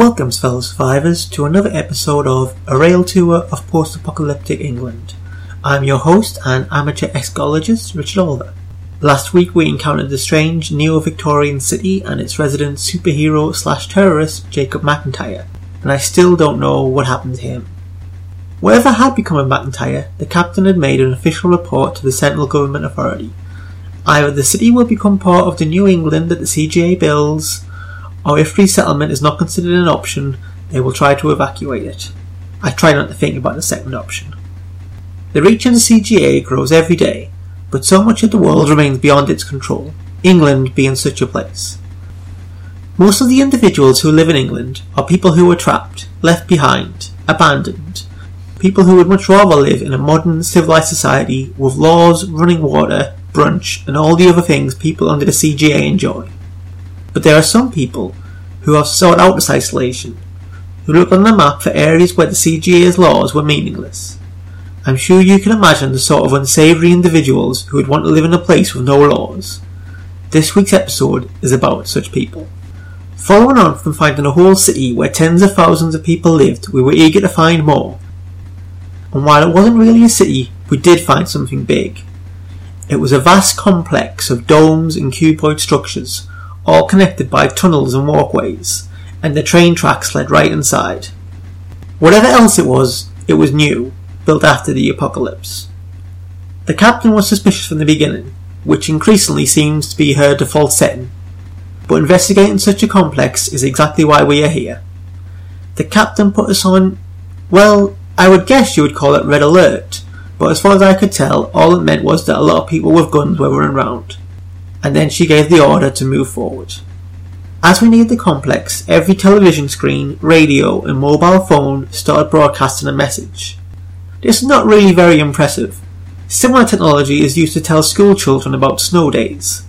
Welcome, fellow survivors, to another episode of A Rail Tour of Post-Apocalyptic England. I'm your host and amateur eschatologist, Richard Oliver. Last week we encountered the strange neo-Victorian city and its resident superhero slash terrorist, Jacob McIntyre, and I still don't know what happened to him. Whatever had become of McIntyre, the captain had made an official report to the Central Government Authority. Either the city will become part of the New England that the CGA builds, or if resettlement is not considered an option, they will try to evacuate it. I try not to think about the second option. The reach of the CGA grows every day, but so much of the world remains beyond its control, England being such a place. Most of the individuals who live in England are people who were trapped, left behind, abandoned, people who would much rather live in a modern, civilized society with laws, running water, brunch, and all the other things people under the CGA enjoy. But there are some people who have sought out this isolation, who look on the map for areas where the CGA's laws were meaningless. I'm sure you can imagine the sort of unsavoury individuals who would want to live in a place with no laws. This week's episode is about such people. Following on from finding a whole city where tens of thousands of people lived, we were eager to find more. And while it wasn't really a city, we did find something big. It was a vast complex of domes and cuboid structures, all connected by tunnels and walkways, and the train tracks led right inside. Whatever else it was, it was new, built after the apocalypse. The captain was suspicious from the beginning, which increasingly seems to be her default setting, but investigating such a complex is exactly why we are here. The captain put us on, well, I would guess you would call it red alert, but as far as I could tell, all it meant was that a lot of people with guns were running around and then she gave the order to move forward. As we neared the complex, every television screen, radio, and mobile phone started broadcasting a message. This is not really very impressive. Similar technology is used to tell school children about snow days.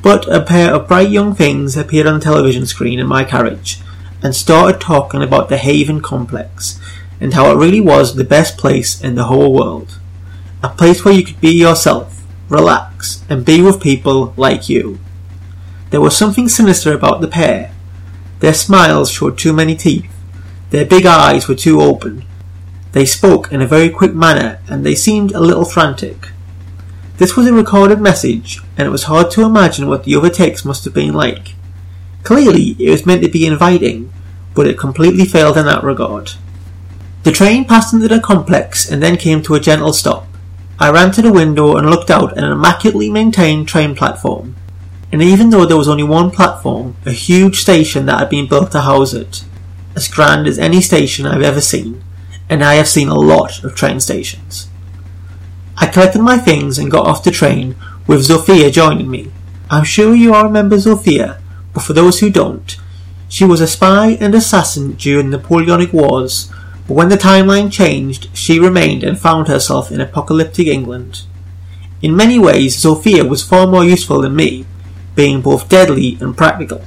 But a pair of bright young things appeared on the television screen in my carriage and started talking about the Haven complex and how it really was the best place in the whole world. A place where you could be yourself relax, and be with people like you. There was something sinister about the pair. Their smiles showed too many teeth. Their big eyes were too open. They spoke in a very quick manner, and they seemed a little frantic. This was a recorded message, and it was hard to imagine what the other text must have been like. Clearly, it was meant to be inviting, but it completely failed in that regard. The train passed into the complex and then came to a gentle stop. I ran to the window and looked out at an immaculately maintained train platform. And even though there was only one platform, a huge station that had been built to house it. As grand as any station I've ever seen, and I have seen a lot of train stations. I collected my things and got off the train, with Zofia joining me. I'm sure you all remember Zofia, but for those who don't, she was a spy and assassin during the Napoleonic Wars but when the timeline changed, she remained and found herself in apocalyptic England. In many ways, Zofia was far more useful than me, being both deadly and practical,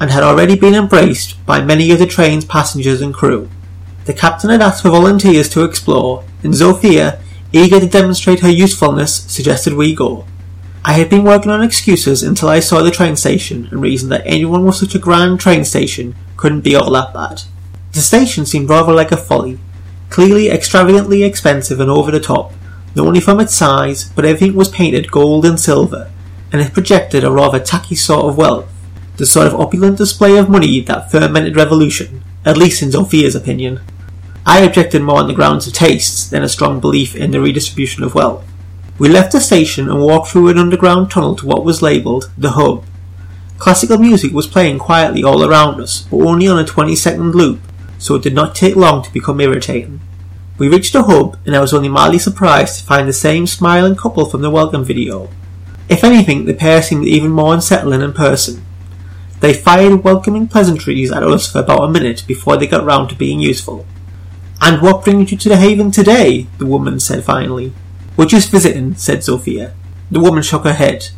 and had already been embraced by many of the train's passengers and crew. The captain had asked for volunteers to explore, and Zofia, eager to demonstrate her usefulness, suggested we go. I had been working on excuses until I saw the train station and reasoned that anyone with such a grand train station couldn't be all that bad. The station seemed rather like a folly, clearly extravagantly expensive and over the top, not only from its size, but everything was painted gold and silver, and it projected a rather tacky sort of wealth, the sort of opulent display of money that fermented revolution, at least in Zofia's opinion. I objected more on the grounds of tastes than a strong belief in the redistribution of wealth. We left the station and walked through an underground tunnel to what was labelled the Hub. Classical music was playing quietly all around us, but only on a 20 second loop, so it did not take long to become irritating. We reached the hub, and I was only mildly surprised to find the same smiling couple from the welcome video. If anything, the pair seemed even more unsettling in person. They fired welcoming pleasantries at us for about a minute before they got round to being useful. And what brings you to the Haven today? the woman said finally. We're just visiting, said Zofia. The woman shook her head.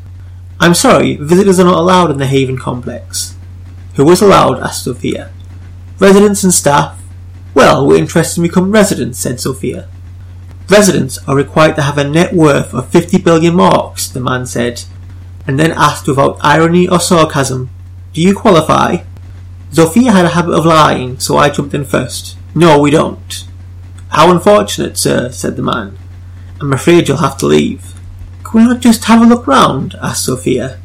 I'm sorry, visitors are not allowed in the Haven complex. Who is allowed? asked Zofia. Residents and staff? Well, we're interested in becoming residents, said Zofia. Residents are required to have a net worth of 50 billion marks, the man said, and then asked without irony or sarcasm, Do you qualify? Zofia had a habit of lying, so I jumped in first. No, we don't. How unfortunate, sir, said the man. I'm afraid you'll have to leave. Can we not just have a look round? asked Zofia.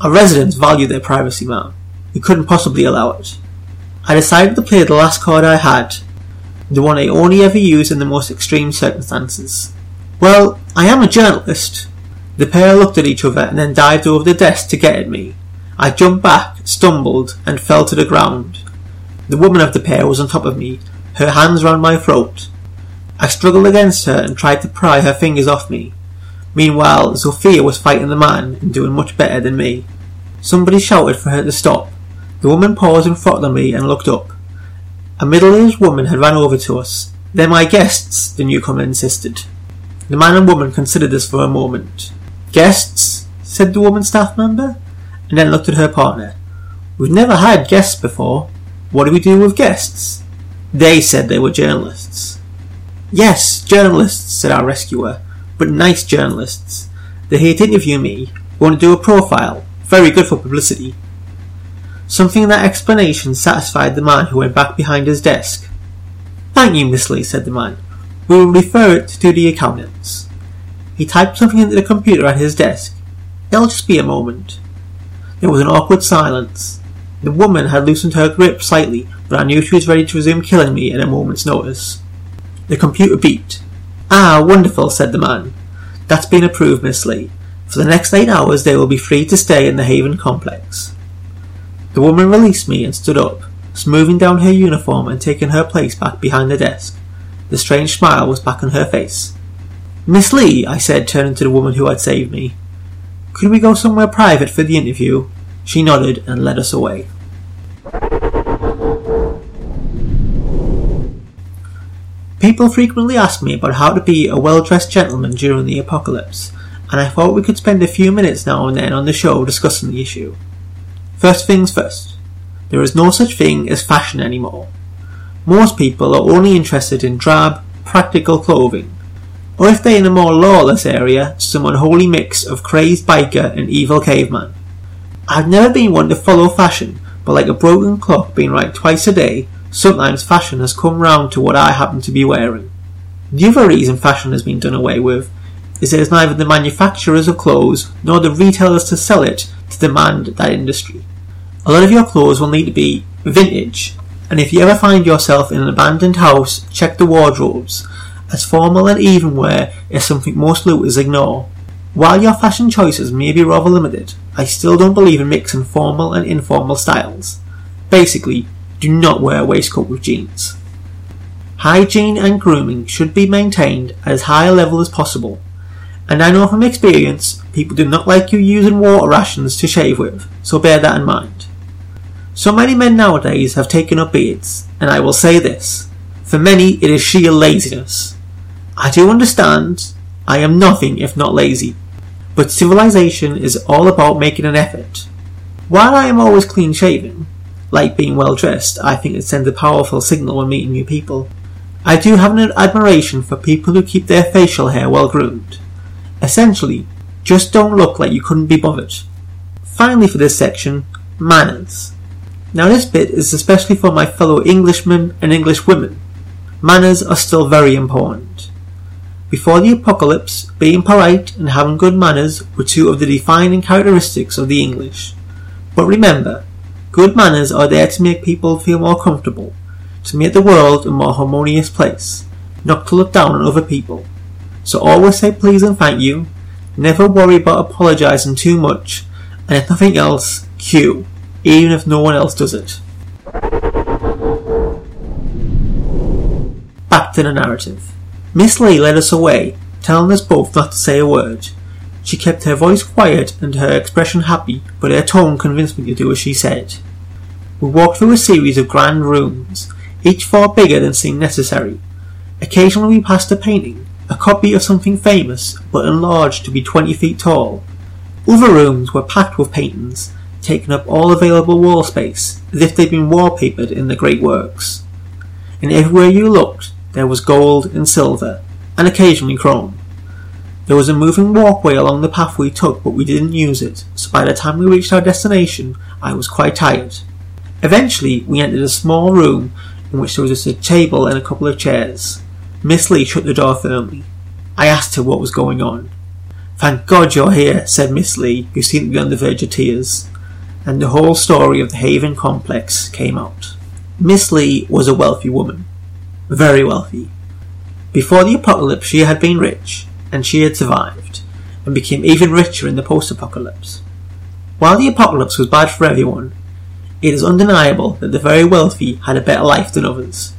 Our residents value their privacy, ma'am. We couldn't possibly allow it. I decided to play the last card I had, the one I only ever use in the most extreme circumstances. Well, I am a journalist. The pair looked at each other and then dived over the desk to get at me. I jumped back, stumbled, and fell to the ground. The woman of the pair was on top of me, her hands round my throat. I struggled against her and tried to pry her fingers off me. Meanwhile, Zofia was fighting the man and doing much better than me. Somebody shouted for her to stop. The woman paused in front of me and looked up. A middle-aged woman had ran over to us. They're my guests, the newcomer insisted. The man and woman considered this for a moment. Guests? said the woman staff member, and then looked at her partner. We've never had guests before. What do we do with guests? They said they were journalists. Yes, journalists, said our rescuer, but nice journalists. They're here to interview me, want to do a profile. Very good for publicity. Something in that explanation satisfied the man who went back behind his desk. Thank you, Miss Lee, said the man. We will refer it to the accountants. He typed something into the computer at his desk. It'll just be a moment. There was an awkward silence. The woman had loosened her grip slightly, but I knew she was ready to resume killing me at a moment's notice. The computer beeped. Ah, wonderful, said the man. That's been approved, Miss Lee. For the next eight hours they will be free to stay in the Haven complex. The woman released me and stood up, smoothing down her uniform and taking her place back behind the desk. The strange smile was back on her face. Miss Lee, I said, turning to the woman who had saved me. Could we go somewhere private for the interview? She nodded and led us away. People frequently ask me about how to be a well dressed gentleman during the apocalypse, and I thought we could spend a few minutes now and then on the show discussing the issue. First things first, there is no such thing as fashion anymore. Most people are only interested in drab, practical clothing, or if they're in a more lawless area, some unholy mix of crazed biker and evil caveman. I've never been one to follow fashion, but like a broken clock being right twice a day, sometimes fashion has come round to what I happen to be wearing. The other reason fashion has been done away with is neither the manufacturers of clothes nor the retailers to sell it to demand that industry. A lot of your clothes will need to be vintage, and if you ever find yourself in an abandoned house, check the wardrobes, as formal and even wear is something most looters ignore. While your fashion choices may be rather limited, I still don't believe in mixing formal and informal styles. Basically, do not wear a waistcoat with jeans. Hygiene and grooming should be maintained at as high a level as possible, and I know from experience people do not like you using water rations to shave with, so bear that in mind. So many men nowadays have taken up beards, and I will say this for many it is sheer laziness. I do understand, I am nothing if not lazy, but civilization is all about making an effort. While I am always clean shaven, like being well dressed, I think it sends a powerful signal when meeting new people. I do have an admiration for people who keep their facial hair well groomed. Essentially, just don't look like you couldn't be bothered. Finally, for this section, manners. Now, this bit is especially for my fellow Englishmen and Englishwomen. Manners are still very important. Before the apocalypse, being polite and having good manners were two of the defining characteristics of the English. But remember, Good manners are there to make people feel more comfortable, to make the world a more harmonious place, not to look down on other people. So always say please and thank you, never worry about apologising too much, and if nothing else, queue, even if no one else does it. Back to the narrative. Miss Lee led us away, telling us both not to say a word. She kept her voice quiet and her expression happy, but her tone convinced me to do as she said. We walked through a series of grand rooms, each far bigger than seemed necessary. Occasionally we passed a painting, a copy of something famous, but enlarged to be twenty feet tall. Other rooms were packed with paintings, taking up all available wall space, as if they'd been wallpapered in the great works. And everywhere you looked, there was gold and silver, and occasionally chrome. There was a moving walkway along the path we took, but we didn't use it, so by the time we reached our destination, I was quite tired. Eventually, we entered a small room in which there was just a table and a couple of chairs. Miss Lee shut the door firmly. I asked her what was going on. Thank God you're here, said Miss Lee, who seemed to be on the verge of tears. And the whole story of the Haven complex came out. Miss Lee was a wealthy woman. Very wealthy. Before the apocalypse, she had been rich, and she had survived, and became even richer in the post apocalypse. While the apocalypse was bad for everyone, it is undeniable that the very wealthy had a better life than others.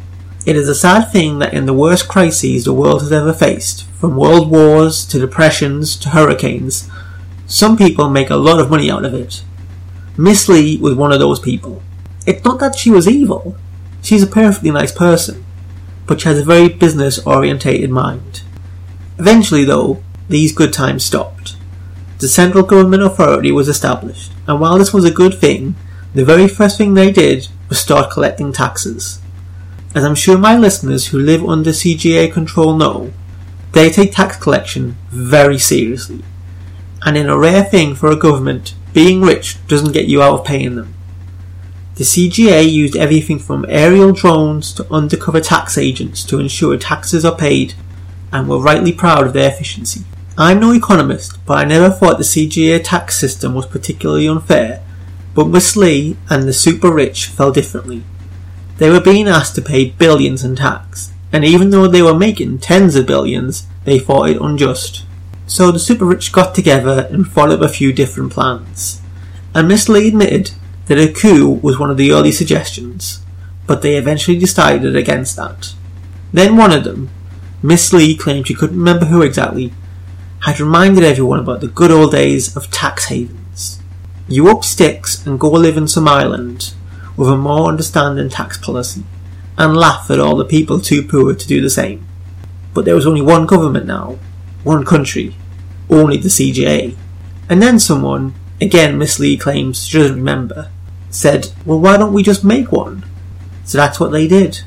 It is a sad thing that in the worst crises the world has ever faced, from world wars to depressions to hurricanes, some people make a lot of money out of it. Miss Lee was one of those people. It's not that she was evil. She's a perfectly nice person, but she has a very business orientated mind. Eventually, though, these good times stopped. The central government authority was established, and while this was a good thing, the very first thing they did was start collecting taxes. As I'm sure my listeners who live under CGA control know, they take tax collection very seriously. And in a rare thing for a government, being rich doesn't get you out of paying them. The CGA used everything from aerial drones to undercover tax agents to ensure taxes are paid and were rightly proud of their efficiency. I'm no economist, but I never thought the CGA tax system was particularly unfair, but Miss Lee and the super rich felt differently. They were being asked to pay billions in tax, and even though they were making tens of billions, they thought it unjust. So the super rich got together and thought up a few different plans. And Miss Lee admitted that a coup was one of the early suggestions, but they eventually decided against that. Then one of them, Miss Lee claimed she couldn't remember who exactly, had reminded everyone about the good old days of tax havens. You up sticks and go live in some island with a more understanding tax policy, and laugh at all the people too poor to do the same. But there was only one government now, one country, only the CGA. And then someone, again Miss Lee claims she doesn't remember, said, Well, why don't we just make one? So that's what they did.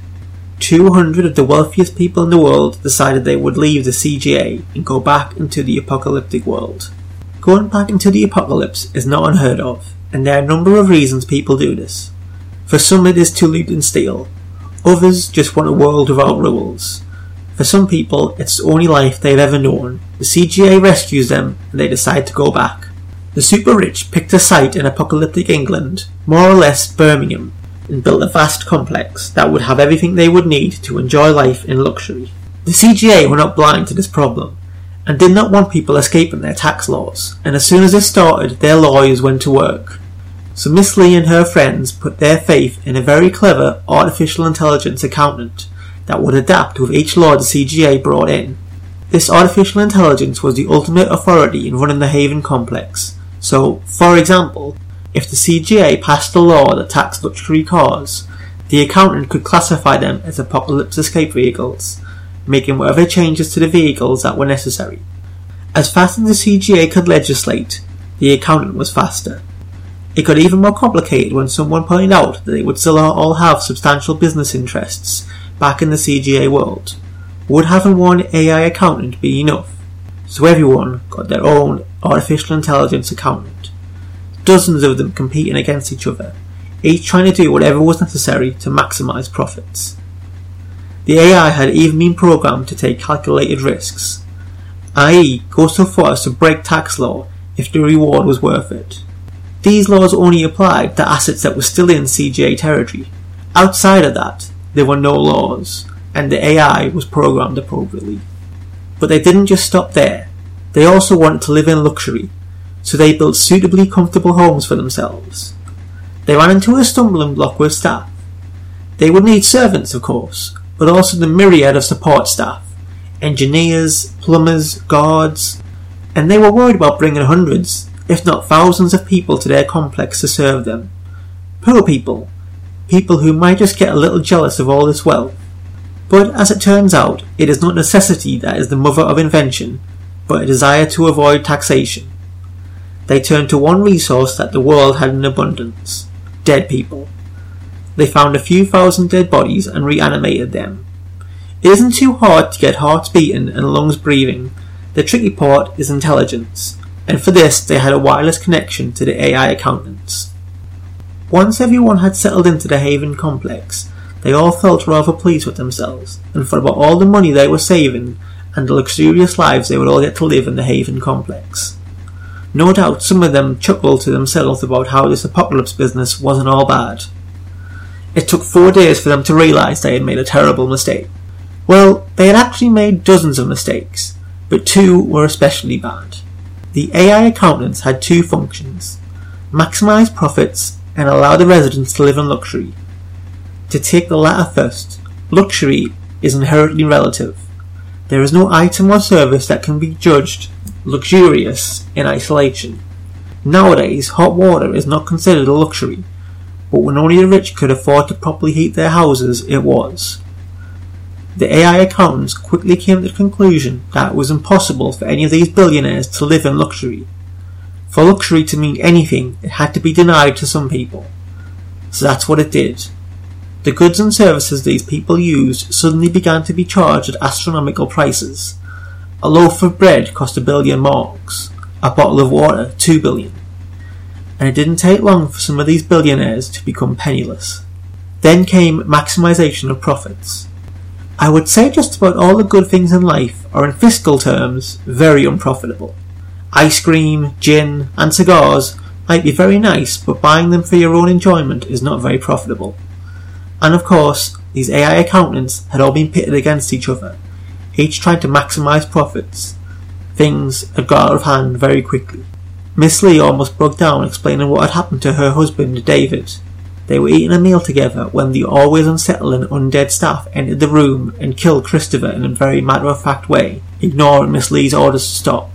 200 of the wealthiest people in the world decided they would leave the CGA and go back into the apocalyptic world. Going back into the apocalypse is not unheard of, and there are a number of reasons people do this. For some it is to loot and steal, others just want a world without rules. For some people, it's the only life they've ever known. The CGA rescues them and they decide to go back. The super rich picked a site in apocalyptic England, more or less Birmingham, and built a vast complex that would have everything they would need to enjoy life in luxury. The CGA were not blind to this problem, and did not want people escaping their tax laws, and as soon as this started, their lawyers went to work. So Miss Lee and her friends put their faith in a very clever artificial intelligence accountant that would adapt with each law the CGA brought in. This artificial intelligence was the ultimate authority in running the Haven complex, so, for example, if the CGA passed a law that taxed luxury cars, the accountant could classify them as apocalypse escape vehicles, making whatever changes to the vehicles that were necessary. As fast as the CGA could legislate, the accountant was faster. It got even more complicated when someone pointed out that they would still all have substantial business interests back in the CGA world. Would having one AI accountant be enough? So everyone got their own artificial intelligence accountant. Dozens of them competing against each other, each trying to do whatever was necessary to maximize profits. The AI had even been programmed to take calculated risks, i.e., go so far as to break tax law if the reward was worth it. These laws only applied to assets that were still in CGA territory. Outside of that, there were no laws, and the AI was programmed appropriately. But they didn't just stop there. They also wanted to live in luxury, so they built suitably comfortable homes for themselves. They ran into a stumbling block with staff. They would need servants, of course, but also the myriad of support staff engineers, plumbers, guards, and they were worried about bringing hundreds, if not thousands of people to their complex to serve them. Poor people, people who might just get a little jealous of all this wealth. But as it turns out, it is not necessity that is the mother of invention, but a desire to avoid taxation. They turned to one resource that the world had in abundance dead people. They found a few thousand dead bodies and reanimated them. It isn't too hard to get hearts beating and lungs breathing. The tricky part is intelligence, and for this they had a wireless connection to the AI accountants. Once everyone had settled into the Haven complex, they all felt rather pleased with themselves, and thought about all the money they were saving and the luxurious lives they would all get to live in the Haven complex. No doubt some of them chuckled to themselves about how this apocalypse business wasn't all bad. It took four days for them to realise they had made a terrible mistake. Well, they had actually made dozens of mistakes, but two were especially bad. The AI accountants had two functions maximise profits and allow the residents to live in luxury. To take the latter first, luxury is inherently relative. There is no item or service that can be judged luxurious in isolation. Nowadays, hot water is not considered a luxury, but when only the rich could afford to properly heat their houses, it was. The AI accountants quickly came to the conclusion that it was impossible for any of these billionaires to live in luxury. For luxury to mean anything, it had to be denied to some people. So that's what it did. The goods and services these people used suddenly began to be charged at astronomical prices. A loaf of bread cost a billion marks, a bottle of water two billion. And it didn't take long for some of these billionaires to become penniless. Then came maximization of profits. I would say just about all the good things in life are in fiscal terms very unprofitable. Ice cream, gin, and cigars might be very nice, but buying them for your own enjoyment is not very profitable. And of course, these AI accountants had all been pitted against each other, each trying to maximise profits. Things had got out of hand very quickly. Miss Lee almost broke down explaining what had happened to her husband, David. They were eating a meal together when the always unsettling undead staff entered the room and killed Christopher in a very matter of fact way, ignoring Miss Lee's orders to stop.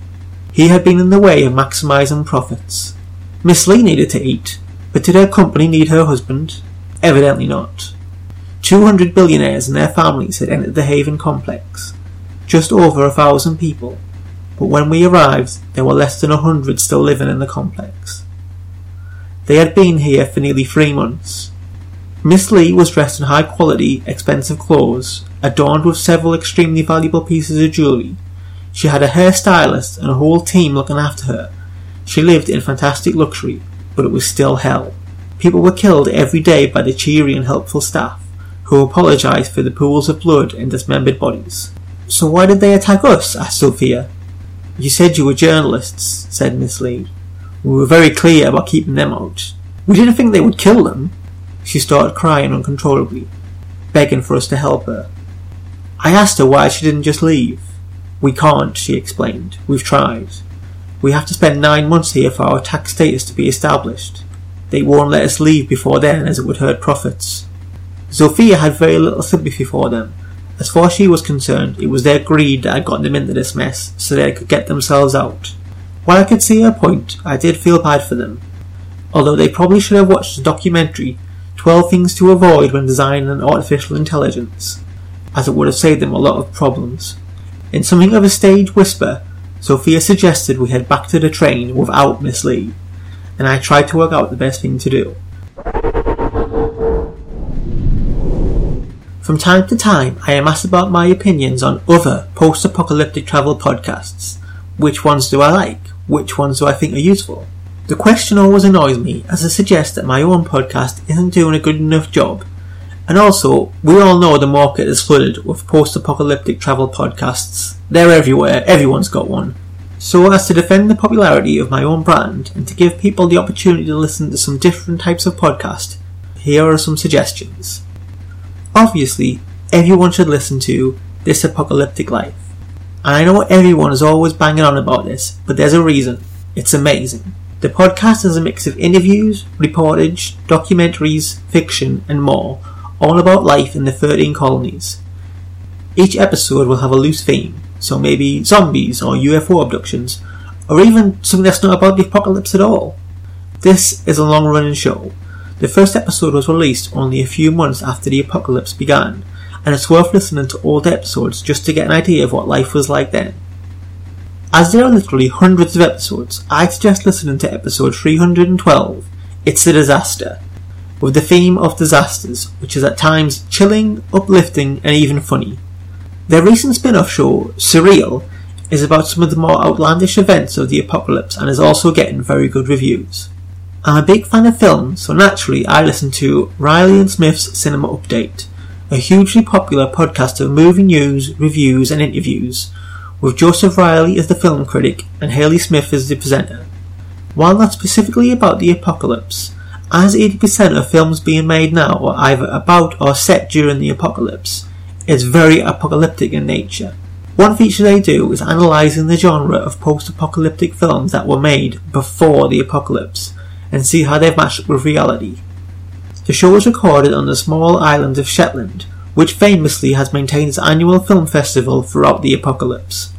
He had been in the way of maximising profits. Miss Lee needed to eat, but did her company need her husband? Evidently not. 200 billionaires and their families had entered the Haven complex, just over a thousand people, but when we arrived there were less than a hundred still living in the complex. They had been here for nearly three months. Miss Lee was dressed in high quality, expensive clothes, adorned with several extremely valuable pieces of jewellery. She had a hairstylist and a whole team looking after her. She lived in fantastic luxury, but it was still hell. People were killed every day by the cheery and helpful staff who apologised for the pools of blood and dismembered bodies. So why did they attack us? asked Zofia. You said you were journalists, said Miss Lee. We were very clear about keeping them out. We didn't think they would kill them. She started crying uncontrollably, begging for us to help her. I asked her why she didn't just leave. We can't, she explained. We've tried. We have to spend nine months here for our tax status to be established. They won't let us leave before then as it would hurt profits. Zofia had very little sympathy for them. As far as she was concerned, it was their greed that had gotten them into this mess, so they could get themselves out. While I could see her point, I did feel bad for them. Although they probably should have watched the documentary 12 Things to Avoid When Designing an Artificial Intelligence, as it would have saved them a lot of problems. In something of a stage whisper, Zofia suggested we head back to the train without Miss Lee, and I tried to work out the best thing to do. From time to time, I am asked about my opinions on other post apocalyptic travel podcasts. Which ones do I like? Which ones do I think are useful? The question always annoys me as it suggests that my own podcast isn't doing a good enough job. And also, we all know the market is flooded with post apocalyptic travel podcasts. They're everywhere, everyone's got one. So, as to defend the popularity of my own brand and to give people the opportunity to listen to some different types of podcast, here are some suggestions. Obviously, everyone should listen to This Apocalyptic Life. And I know everyone is always banging on about this, but there's a reason. It's amazing. The podcast is a mix of interviews, reportage, documentaries, fiction, and more, all about life in the 13 colonies. Each episode will have a loose theme, so maybe zombies or UFO abductions, or even something that's not about the apocalypse at all. This is a long running show, the first episode was released only a few months after the apocalypse began, and it's worth listening to the episodes just to get an idea of what life was like then. As there are literally hundreds of episodes, I'd suggest listening to episode 312, It's a Disaster, with the theme of disasters, which is at times chilling, uplifting, and even funny. Their recent spin off show, Surreal, is about some of the more outlandish events of the apocalypse and is also getting very good reviews. I'm a big fan of film, so naturally I listen to Riley and Smith's Cinema Update, a hugely popular podcast of movie news, reviews, and interviews, with Joseph Riley as the film critic and Haley Smith as the presenter. While not specifically about the apocalypse, as 80% of films being made now are either about or set during the apocalypse, it's very apocalyptic in nature. One feature they do is analysing the genre of post-apocalyptic films that were made before the apocalypse and see how they've matched up with reality. The show was recorded on the small island of Shetland, which famously has maintained its annual film festival throughout the apocalypse.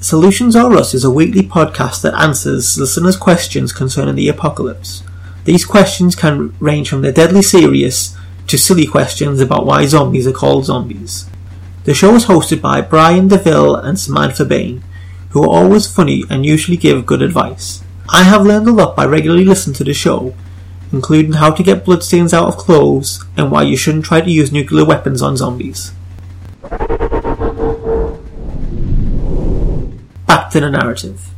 Solutions or Us is a weekly podcast that answers listeners' questions concerning the apocalypse. These questions can range from the deadly serious to silly questions about why zombies are called zombies. The show is hosted by Brian DeVille and Samantha Bain, who are always funny and usually give good advice. I have learned a lot by regularly listening to the show, including how to get bloodstains out of clothes and why you shouldn't try to use nuclear weapons on zombies. Back to the narrative.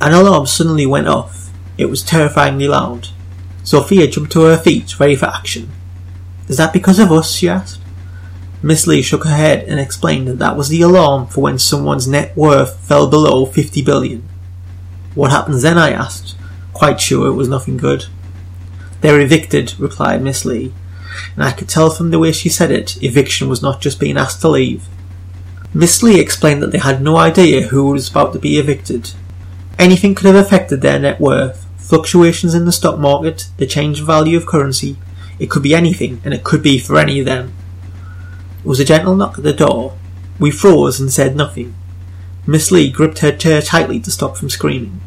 An alarm suddenly went off. It was terrifyingly loud. Zofia jumped to her feet, ready for action. Is that because of us? she asked. Miss Lee shook her head and explained that that was the alarm for when someone's net worth fell below 50 billion. What happens then? I asked, quite sure it was nothing good. They're evicted, replied Miss Lee, and I could tell from the way she said it, eviction was not just being asked to leave. Miss Lee explained that they had no idea who was about to be evicted. Anything could have affected their net worth, fluctuations in the stock market, the change of value of currency. It could be anything, and it could be for any of them. It was a gentle knock at the door. We froze and said nothing. Miss Lee gripped her chair tightly to stop from screaming.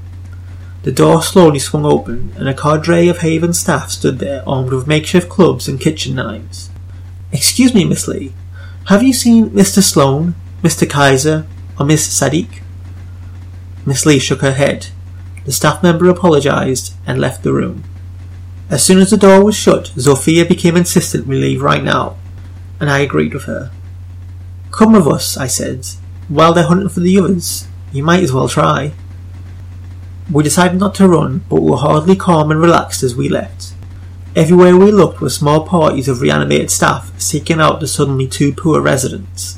The door slowly swung open, and a cadre of Haven staff stood there armed with makeshift clubs and kitchen knives. Excuse me, Miss Lee. Have you seen Mr. Sloane, Mr. Kaiser, or Miss Sadiq? Miss Lee shook her head. The staff member apologized and left the room. As soon as the door was shut, Zofia became insistent we leave right now, and I agreed with her. Come with us, I said. While they're hunting for the others, you might as well try. We decided not to run, but were hardly calm and relaxed as we left. Everywhere we looked were small parties of reanimated staff seeking out the suddenly too poor residents.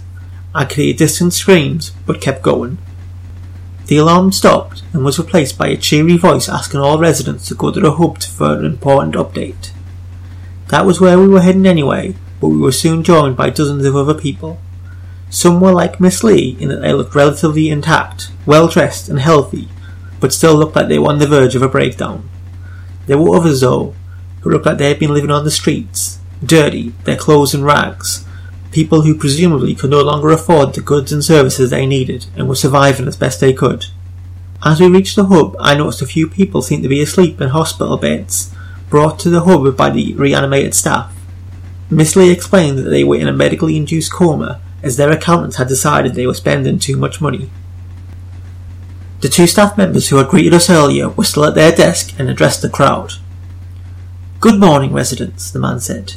I could hear distant screams, but kept going. The alarm stopped and was replaced by a cheery voice asking all residents to go to the hub for an important update. That was where we were heading anyway, but we were soon joined by dozens of other people. Some were like Miss Lee in that they looked relatively intact, well dressed and healthy, but still looked like they were on the verge of a breakdown. There were others, though, who looked like they had been living on the streets, dirty, their clothes in rags, people who presumably could no longer afford the goods and services they needed and were surviving as best they could. As we reached the hub, I noticed a few people seemed to be asleep in hospital beds, brought to the hub by the reanimated staff. Miss Lee explained that they were in a medically induced coma as their accountants had decided they were spending too much money. The two staff members who had greeted us earlier were still at their desk and addressed the crowd. Good morning, residents, the man said.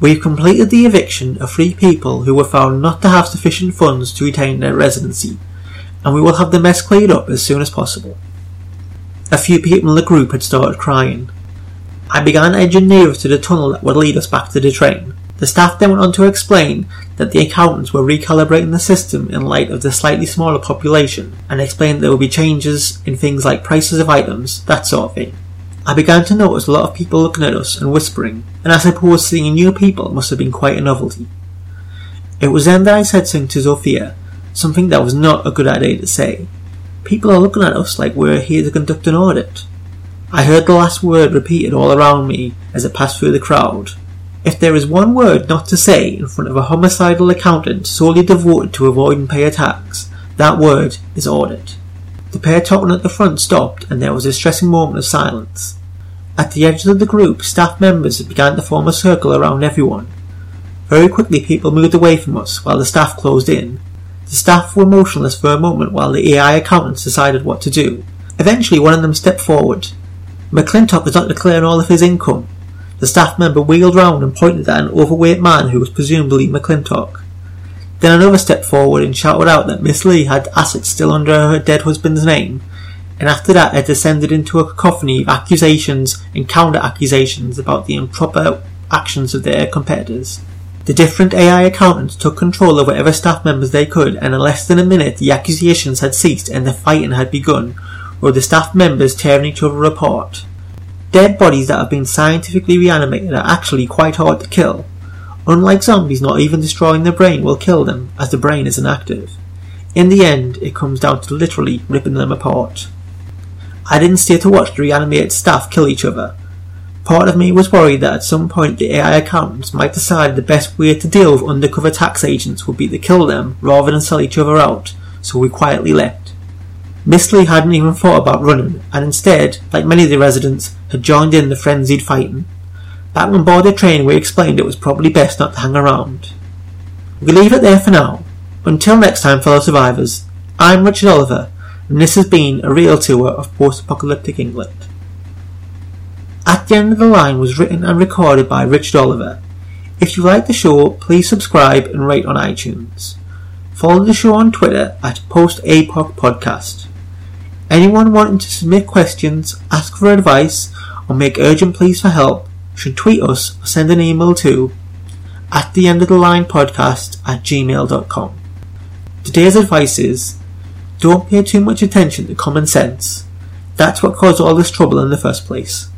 We've completed the eviction of three people who were found not to have sufficient funds to retain their residency, and we will have the mess cleared up as soon as possible. A few people in the group had started crying. I began edging nearer to the tunnel that would lead us back to the train. The staff then went on to explain that the accountants were recalibrating the system in light of the slightly smaller population and explained there would be changes in things like prices of items, that sort of thing. I began to notice a lot of people looking at us and whispering, and as I suppose seeing new people must have been quite a novelty. It was then that I said something to Zofia, something that was not a good idea to say. People are looking at us like we're here to conduct an audit. I heard the last word repeated all around me as it passed through the crowd, if there is one word not to say in front of a homicidal accountant solely devoted to avoiding pay tax, that word is audit. The pair talking at the front stopped and there was a distressing moment of silence. At the edges of the group, staff members began to form a circle around everyone. Very quickly people moved away from us while the staff closed in. The staff were motionless for a moment while the AI accountants decided what to do. Eventually one of them stepped forward. McClintock was not declaring all of his income, the staff member wheeled round and pointed at an overweight man who was presumably McClintock. Then another stepped forward and shouted out that Miss Lee had assets still under her dead husband's name, and after that it descended into a cacophony of accusations and counter accusations about the improper actions of their competitors. The different AI accountants took control of whatever staff members they could, and in less than a minute the accusations had ceased and the fighting had begun, with the staff members tearing each other apart. Dead bodies that have been scientifically reanimated are actually quite hard to kill. Unlike zombies, not even destroying the brain will kill them, as the brain is inactive. In the end, it comes down to literally ripping them apart. I didn't stay to watch the reanimated staff kill each other. Part of me was worried that at some point the AI accountants might decide the best way to deal with undercover tax agents would be to kill them rather than sell each other out, so we quietly left. Miss Lee hadn't even thought about running, and instead, like many of the residents, had joined in the frenzied fighting. Back on board the train we explained it was probably best not to hang around. We'll leave it there for now. Until next time, fellow survivors, I'm Richard Oliver, and this has been a rail tour of post-apocalyptic England. At the End of the Line was written and recorded by Richard Oliver. If you like the show, please subscribe and rate on iTunes. Follow the show on Twitter at PostApoc Podcast. Anyone wanting to submit questions, ask for advice, or make urgent pleas for help should tweet us or send an email to at the end of the line podcast at gmail.com. Today's advice is don't pay too much attention to common sense. That's what caused all this trouble in the first place.